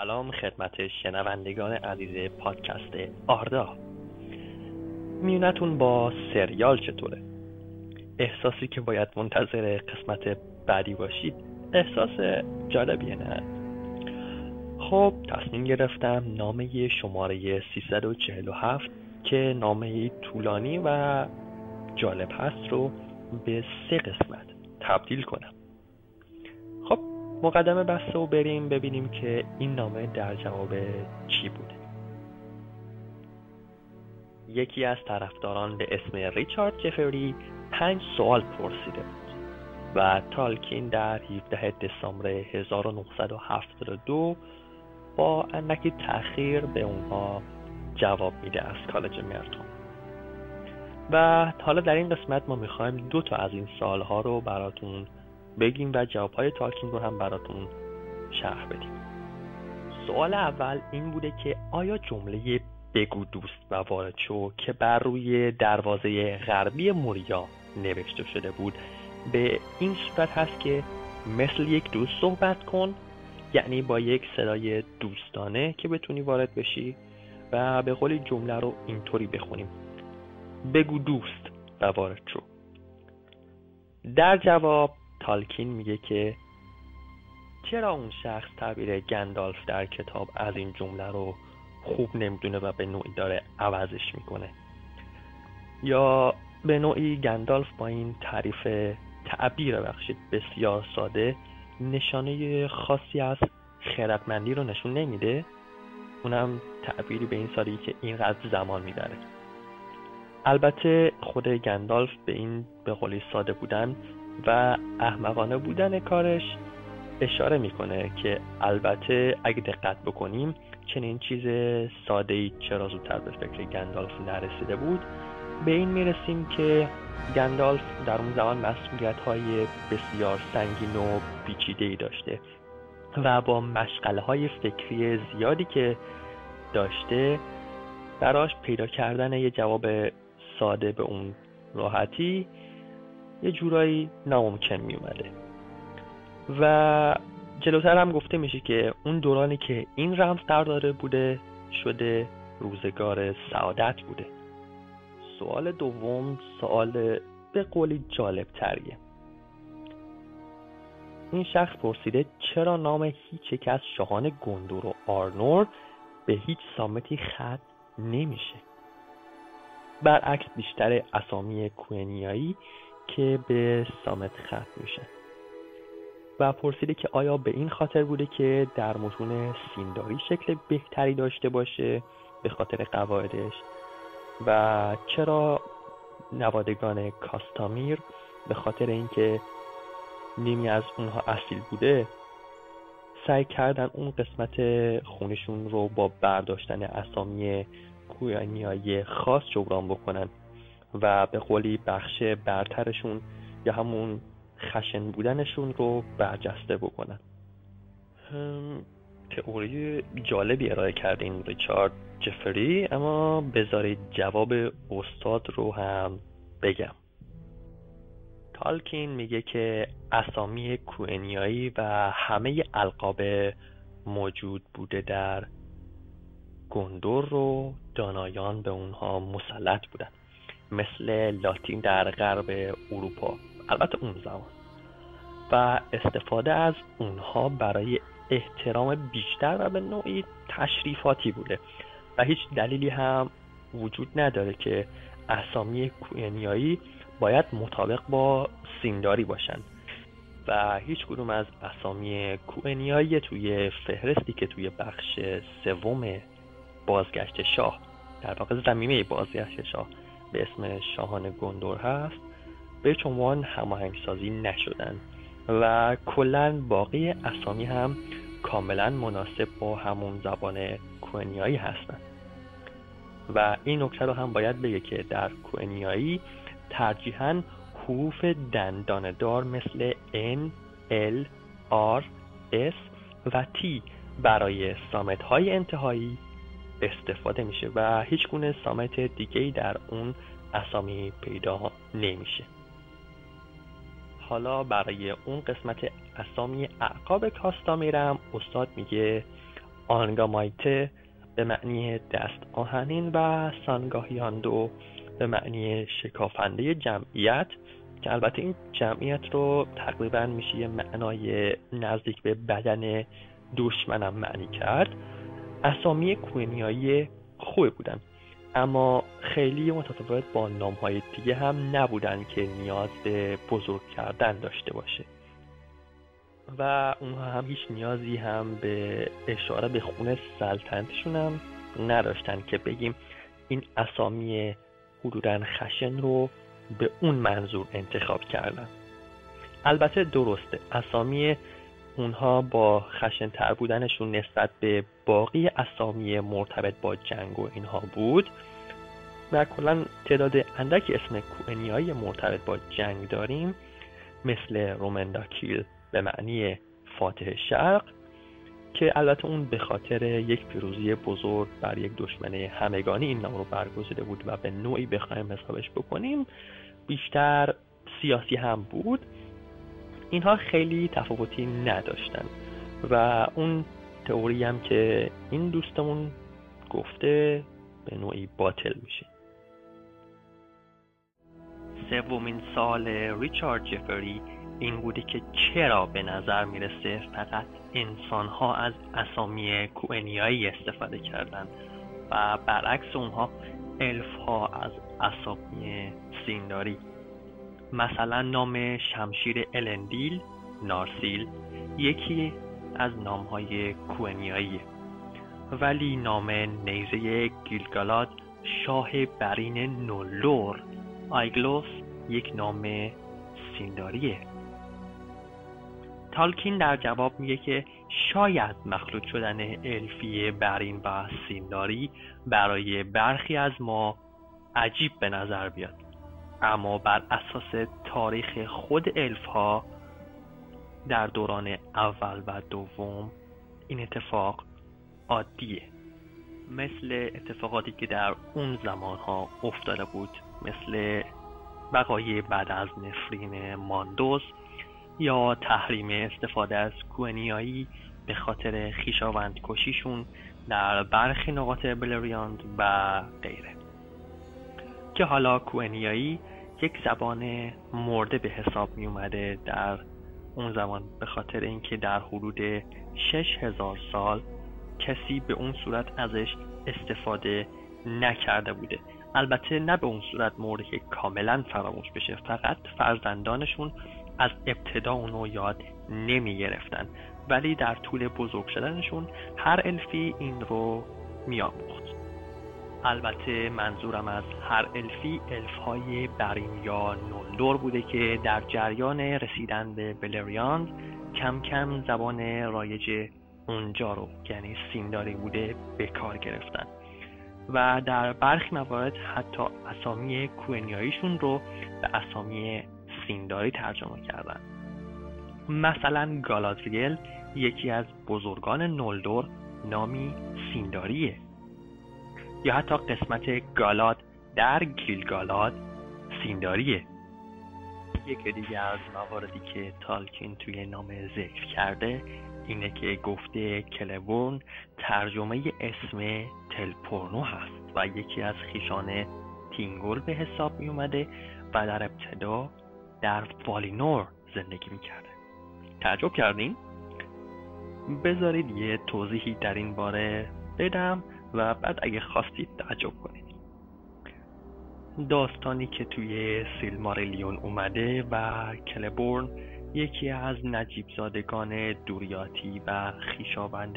سلام خدمت شنوندگان عزیز پادکست آردا. میونتون با سریال چطوره؟ احساسی که باید منتظر قسمت بعدی باشید احساس جالبیه نه؟ خب تصمیم گرفتم نامه شماره 347 که نامه طولانی و جالب هست رو به سه قسمت تبدیل کنم. مقدمه بسته و بریم ببینیم که این نامه در جواب چی بوده. یکی از طرفداران به اسم ریچارد جفری پنج سوال پرسیده بود و تالکین در 17 دسامبر 1972 با اندکی تأخیر به اونها جواب میده از کالج مرتون و حالا در این قسمت ما می‌خوایم دو تا از این سالها رو براتون بگیم و جوابهای تالکین رو هم براتون شرح بدیم. سوال اول این بوده که آیا جمله بگو دوست و وارد شو که بر روی دروازه غربی موریا نوشته شده بود به این صورت هست که مثل یک دوست صحبت کن یعنی با یک صدای دوستانه که بتونی وارد بشی و به قولی جمله رو اینطوری بخونیم. بگو دوست و وارد شو. در جواب تالکین میگه که چرا اون شخص تعبیر گندالف در کتاب از این جمله رو خوب نمی‌دونه و به نوعی داره عوضش می‌کنه؟ یا به نوعی گندالف با این تعریف تعبیر بخشید بسیار ساده نشانه خاصی از خردمندی رو نشون نمیده؟ اونم تعبیری به این سادگی که اینقدر زمان می‌بره. البته خود گندالف به این به قولی ساده بودن و احمقانه بودن کارش اشاره می‌کنه که البته اگه دقت بکنیم چنین چیز ساده ای چرا زودتر به فکر گندالف نرسیده بود؟ به این می‌رسیم که گندالف در اون زمان مسئولیت های بسیار سنگین و پیچیده ای داشته و با مشغله های فکری زیادی که داشته براش پیدا کردن یه جواب ساده به اون راحتی یه جورایی ناممکن می اومده و جلوتر هم گفته میشه که اون دورانی که این رمز در داره بوده شده روزگار سعادت بوده. سوال دوم سوال به قولی جالب تریه این شخص پرسیده چرا نام هیچ یک از شاهان گندور و آرنور به هیچ سامتی خط نمیشه؟ برعکس بیشتر اسامی کوهنیایی که به سامت ختم میشه. و پرسیده که آیا به این خاطر بوده که در متون سینداری شکل بهتری داشته باشه به خاطر قواعدش؟ و چرا نوادگان کاستامیر به خاطر اینکه نیمی از اونها اصیل بوده سعی کردن اون قسمت خونشون رو با برداشتن اسامی کویانیایی خاص جبران بکنن و به قولی بخش برترشون یا همون خشن بودنشون رو برجسته بکنن. تئوری جالبی ارائه کرده این ریچارد جفری اما بذارید جواب استاد رو هم بگم. تالکین میگه که اسامی کوئنیایی و همه القاب موجود بوده در گندور رو دانایان به اونها مسلط بودن. مثل لاتین در غرب اروپا. البته اون زمان. و استفاده از اونها برای احترام بیشتر و به نوعی تشریفاتی بوده. و هیچ دلیلی هم وجود نداره که اسامی کوینیایی باید مطابق با سینداری باشند. و هیچ کدوم از اسامی کوئنیایی توی فهرستی که توی بخش سوم بازگشت شاه. در واقع زمینه بازگشت شاه به اسم شاهان گندور هست به عنوان هماهنگ سازی نشدن. و کلا باقی اسامی هم کاملا مناسب با همون زبان کوئنیایی هستند و این نکته رو هم باید بگه که در کوئنیایی ترجیحاً حروف دنداندار مثل N, L, R, S و T برای سامت های انتهایی استفاده میشه و هیچ گونه سامت دیگه در اون اسامی پیدا نمیشه. حالا برای اون قسمت اسامی اعقاب کاستا میرم. استاد میگه آنگامایته به معنی دست آهنین و سانگاهیاندو به معنی شکافنده جمعیت که البته این جمعیت رو تقریبا میشه یه معنای نزدیک به بدن دشمنم معنی کرد. اسامی کوینیایی خوبی بودن. اما خیلی متفاوت با نام های دیگه هم نبودن که نیاز به بزرگ کردن داشته باشه. و اونها هم هیچ نیازی هم به اشاره به خونه سلطنتشون هم نداشتن که بگیم این اسامی حدودا خشن رو به اون منظور انتخاب کردن. البته درسته اسامی اونها با خشن تر بودنشون نسبت به باقی اسامی مرتبط با جنگ و اینها بود و کلا تعداد اندکی اسم کوئنی مرتبط با جنگ داریم مثل رومنداکیل به معنی فاتح شرق که البته اون به خاطر یک پیروزی بزرگ بر یک دشمن همگانی این نام رو برگزیده بود و به نوعی بخوایم حسابش بکنیم بیشتر سیاسی هم بود. اینها خیلی تفاوتی نداشتن. و اون تئوری هم که این دوستمون گفته به نوعی باطل میشه. سومین سال ریچارد جفری این بوده که چرا به نظر می‌رسه فقط انسان ها از اسامی کوئنیایی استفاده کردن و برعکس اونها الف ها از اسامی سینداری. مثلا نام شمشیر الندیل نارسیل یکی از نام های کوئنیایی. ولی نام نیزه گیلگالاد شاه برین نولور آیگلوس یک نام سینداریه. تالکین در جواب میگه که شاید مخلوط شدن الفی برین و سینداری برای برخی از ما عجیب به نظر بیاد. اما بر اساس تاریخ خود الف ها در دوران اول و دوم این اتفاق عادیه. مثل اتفاقاتی که در اون زمان ها افتاده بود مثل بقای بعد از نفرین ماندوز یا تحریم استفاده از کوهنیایی به خاطر خیشاوند کشیشون در برخی نقاط بلریاند و غیره. که حالا کوهنیایی یک زبان مرده به حساب می اومده در اون زمان به خاطر اینکه در حدود شش هزار سال کسی به اون صورت ازش استفاده نکرده بوده. البته نه به اون صورت مورد که کاملا فراموش بشه فقط فرزندانشون از ابتدا اونو یاد نمی گرفتن. ولی در طول بزرگ شدنشون هر الفی این رو می آموخت. البته منظورم از هر الفی الفهای برین یا نولدور بوده که در جریان رسیدن به بلریاند کم کم زبان رایج اونجا رو یعنی سینداری بوده به کار گرفتن. و در برخی موارد حتی اسامی کوئنیاییشون رو به اسامی سینداری ترجمه کردن. مثلا گالادریل یکی از بزرگان نولدور نامی سینداریه یا حتی قسمت گالاد در گیلگالاد سینداریه. یکی دیگه از مواردی که تالکین توی نام ذکر کرده اینه که گفته کلبورن ترجمه اسم تلپورنو هست و یکی از خیشان تینگول به حساب می اومده و در ابتدا در والینور زندگی می‌کرده تعجب کردین؟ بذارید یه توضیحی در این باره بدم. و بعد اگه خواستید تعجب کنید. داستانی که توی سیلماریلیون اومده و کلبورن یکی از نجیب زادگان دوریاتی و خیشاوند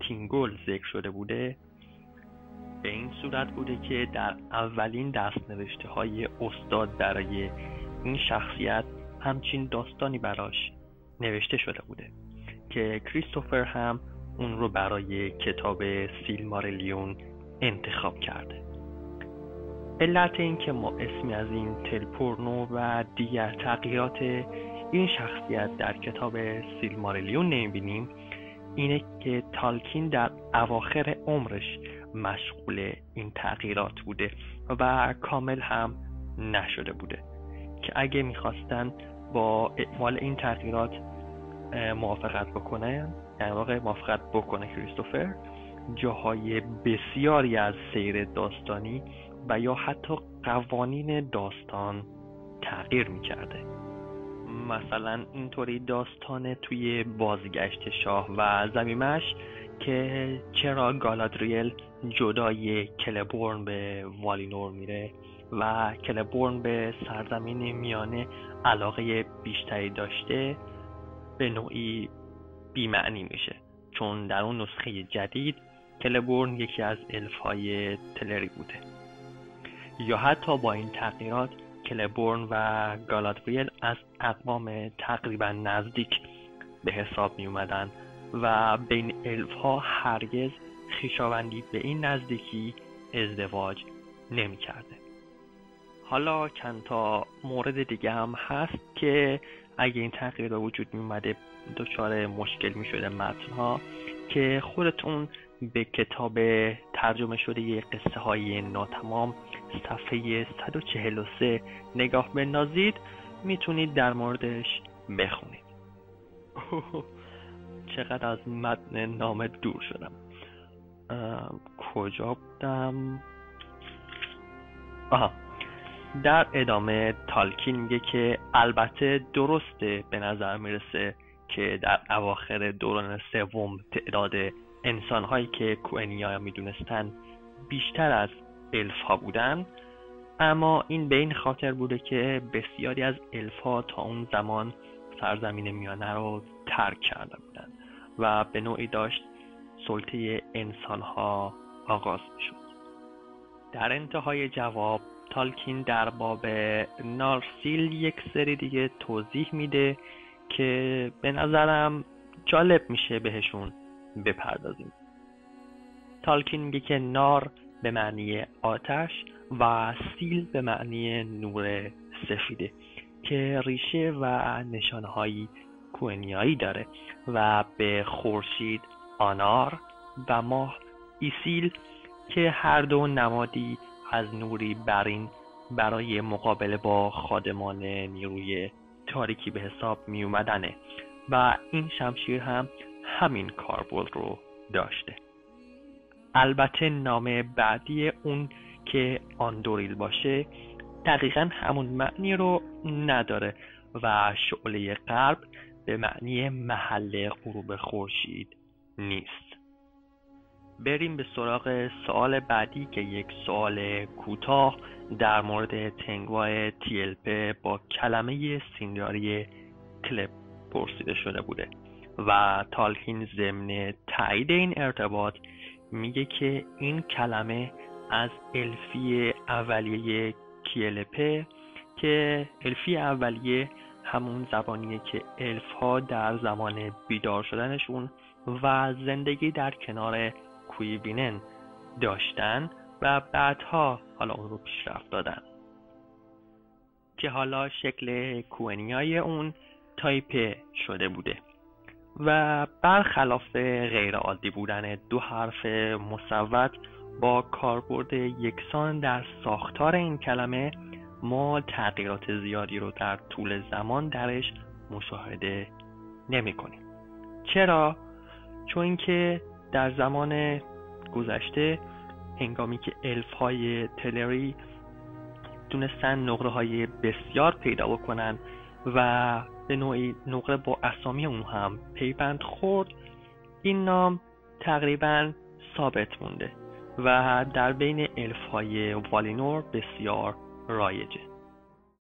تینگول ذکر شده بوده به این صورت بوده که در اولین دستنوشته های استاد برای این شخصیت همچین داستانی براش نوشته شده بوده که کریستوفر هم اون رو برای کتاب سیلمارلیون انتخاب کرده. علت این که ما اسمی از این تلپورنو و دیگر تغییرات این شخصیت در کتاب سیلمارلیون نمی‌بینیم اینه که تالکین در اواخر عمرش مشغول این تغییرات بوده و کامل هم نشده بوده که اگه می‌خواستن با اعمال این تغییرات موافقت بکنن در واقع موافقت بکنه کریستوفر جاهای بسیاری از سیر داستانی و یا حتی قوانین داستان تغییر می‌کرده. مثلا اینطوری داستان توی بازگشت شاه و زمیمش که چرا گالادریل جدای کلبورن به والینور میره و کلبورن به سرزمین میانه علاقه بیشتری داشته به نوعی بیمعنی میشه چون در اون نسخه جدید کلبورن یکی از الفهای تلری بوده یا حتی با این تغییرات کلبورن و گالادریل از اقوام تقریبا نزدیک به حساب می اومدن و بین الف ها هرگز خیشاوندی به این نزدیکی ازدواج نمی کرده. حالا چند تا مورد دیگه هم هست که اگه این تغییر به وجود می اومده دچار مشکل می شده متن ها که خودتون به کتاب ترجمه شده قصه های ناتمام صفحه 143 نگاه بندازید می‌تونید در موردش بخونید. چقدر از متن نامه دور شدم. کجا بودم؟ آها. در ادامه تالکین میگه که البته درسته به نظر می‌رسه که در اواخر دوران سوم تعداد انسانهایی که کوئنیا می‌دونستن بیشتر از الف بودن اما این به این خاطر بوده که بسیاری از الف تا اون زمان سرزمین میانه رو ترک کرده بودند و به نوعی داشت سلطه انسان ها آغاز می شد در انتهای جواب تالکین در باب نارسیل یک سری دیگه توضیح میده که به نظرم جالب میشه بهشون بپردازیم. تالکین میگه که نار به معنی آتش و سیل به معنی نور سفیده که ریشه و نشانهایی کوئنیایی داره و به خورشید آنار و ماه ایسیل که هر دو نمادی از نوری برین برای مقابله با خادمان نیروی تاریکی به حساب می اومدنه و این شمشیر هم همین کاربرد رو داشته. البته نام بعدی اون که آندوریل باشه دقیقا همون معنی رو نداره و شعله غرب به معنی محل غروب خورشید نیست. بریم به سراغ سوال بعدی که یک سوال کوتاه در مورد تنگوای تیلپه با کلمه سینیاری کلپ پرسیده شده بوده. و تالکین ضمن تایید این ارتباط میگه که این کلمه از الفی اولیه کیلپه که الفی اولیه همون زبانیه که الف ها در زمان بیدار شدنشون و زندگی در کنار کویبینن داشتن و بعدها حالا اون رو پیشرفت دادن. که حالا شکل کوئنیای اون تایپ شده بوده. و برخلاف غیر عادی بودن دو حرف مصوت با کاربرد یکسان در ساختار این کلمه ما تغییرات زیادی رو در طول زمان درش مشاهده نمی کنیم. چرا؟ چون اینکه در زمان گذشته هنگامی که الف های تلری دونستن نقره های بسیار پیدا بکنن و به نوعی نقره با اسامی اون هم پیوند خورد این نام تقریبا ثابت مونده و در بین الف های والینور بسیار رایجه.